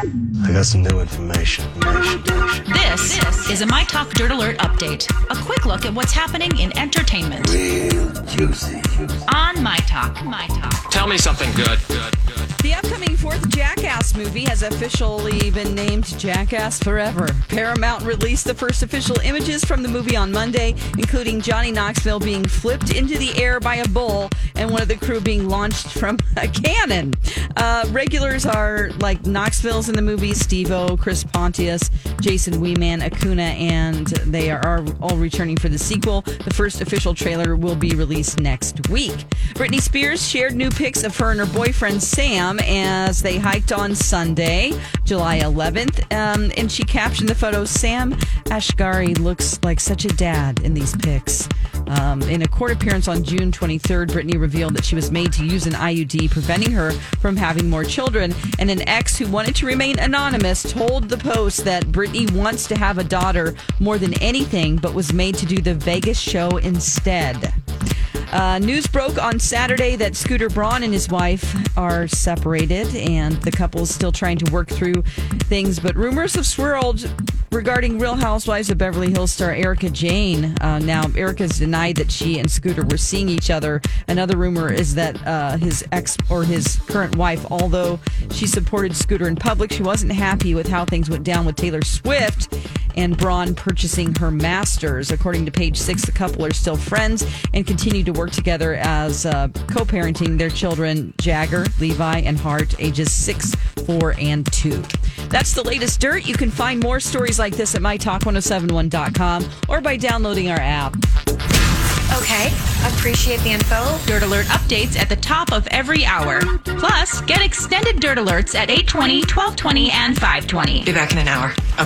I got some new information. information. This is a My Talk Dirt Alert update. A quick look at what's happening in entertainment Real juicy. on My Talk. My Talk. Tell me something good. The upcoming fourth Jackass movie has officially been named Jackass Forever. Paramount released the first official images from the movie on Monday, including Johnny Knoxville being flipped into the air by a bull and one of the crew being launched from a cannon. Uh, regulars are like Knoxville's in the movie, Steve-O, Chris Pontius, Jason Wee Man, Acuna, and they are all returning for the sequel. The first official trailer will be released next week. Britney Spears shared new pics of her and her boyfriend Sam as they hiked on Sunday, July 11th, um, and she captioned the photo Sam Asghari looks like such a dad in these pics. Um, in a court appearance on June 23rd, Britney revealed that she was made to use an IUD, preventing her from having more children. And an ex who wanted to remain anonymous told the Post that Britney wants to have a daughter more than anything, but was made to do the Vegas show instead. Uh, news broke on Saturday that Scooter Braun and his wife are separated, and the couple is still trying to work through things. But rumors have swirled regarding Real Housewives of Beverly Hills star Erika Jayne. Uh, now, Erika's denied that she and Scooter were seeing each other. Another rumor is that uh, his ex or his current wife, although she supported Scooter in public, she wasn't happy with how things went down with Taylor Swift and Braun purchasing her masters. According to page six, the couple are still friends and continue to work together as uh, co parenting their children, Jagger, Levi, and Hart, ages six, four, and two. That's the latest dirt. You can find more stories like this at mytalk1071.com or by downloading our app. Okay, appreciate the info. Dirt Alert updates at the top of every hour. Plus, get extended Dirt Alerts at 820, 1220, and 520. Be back in an hour. Okay.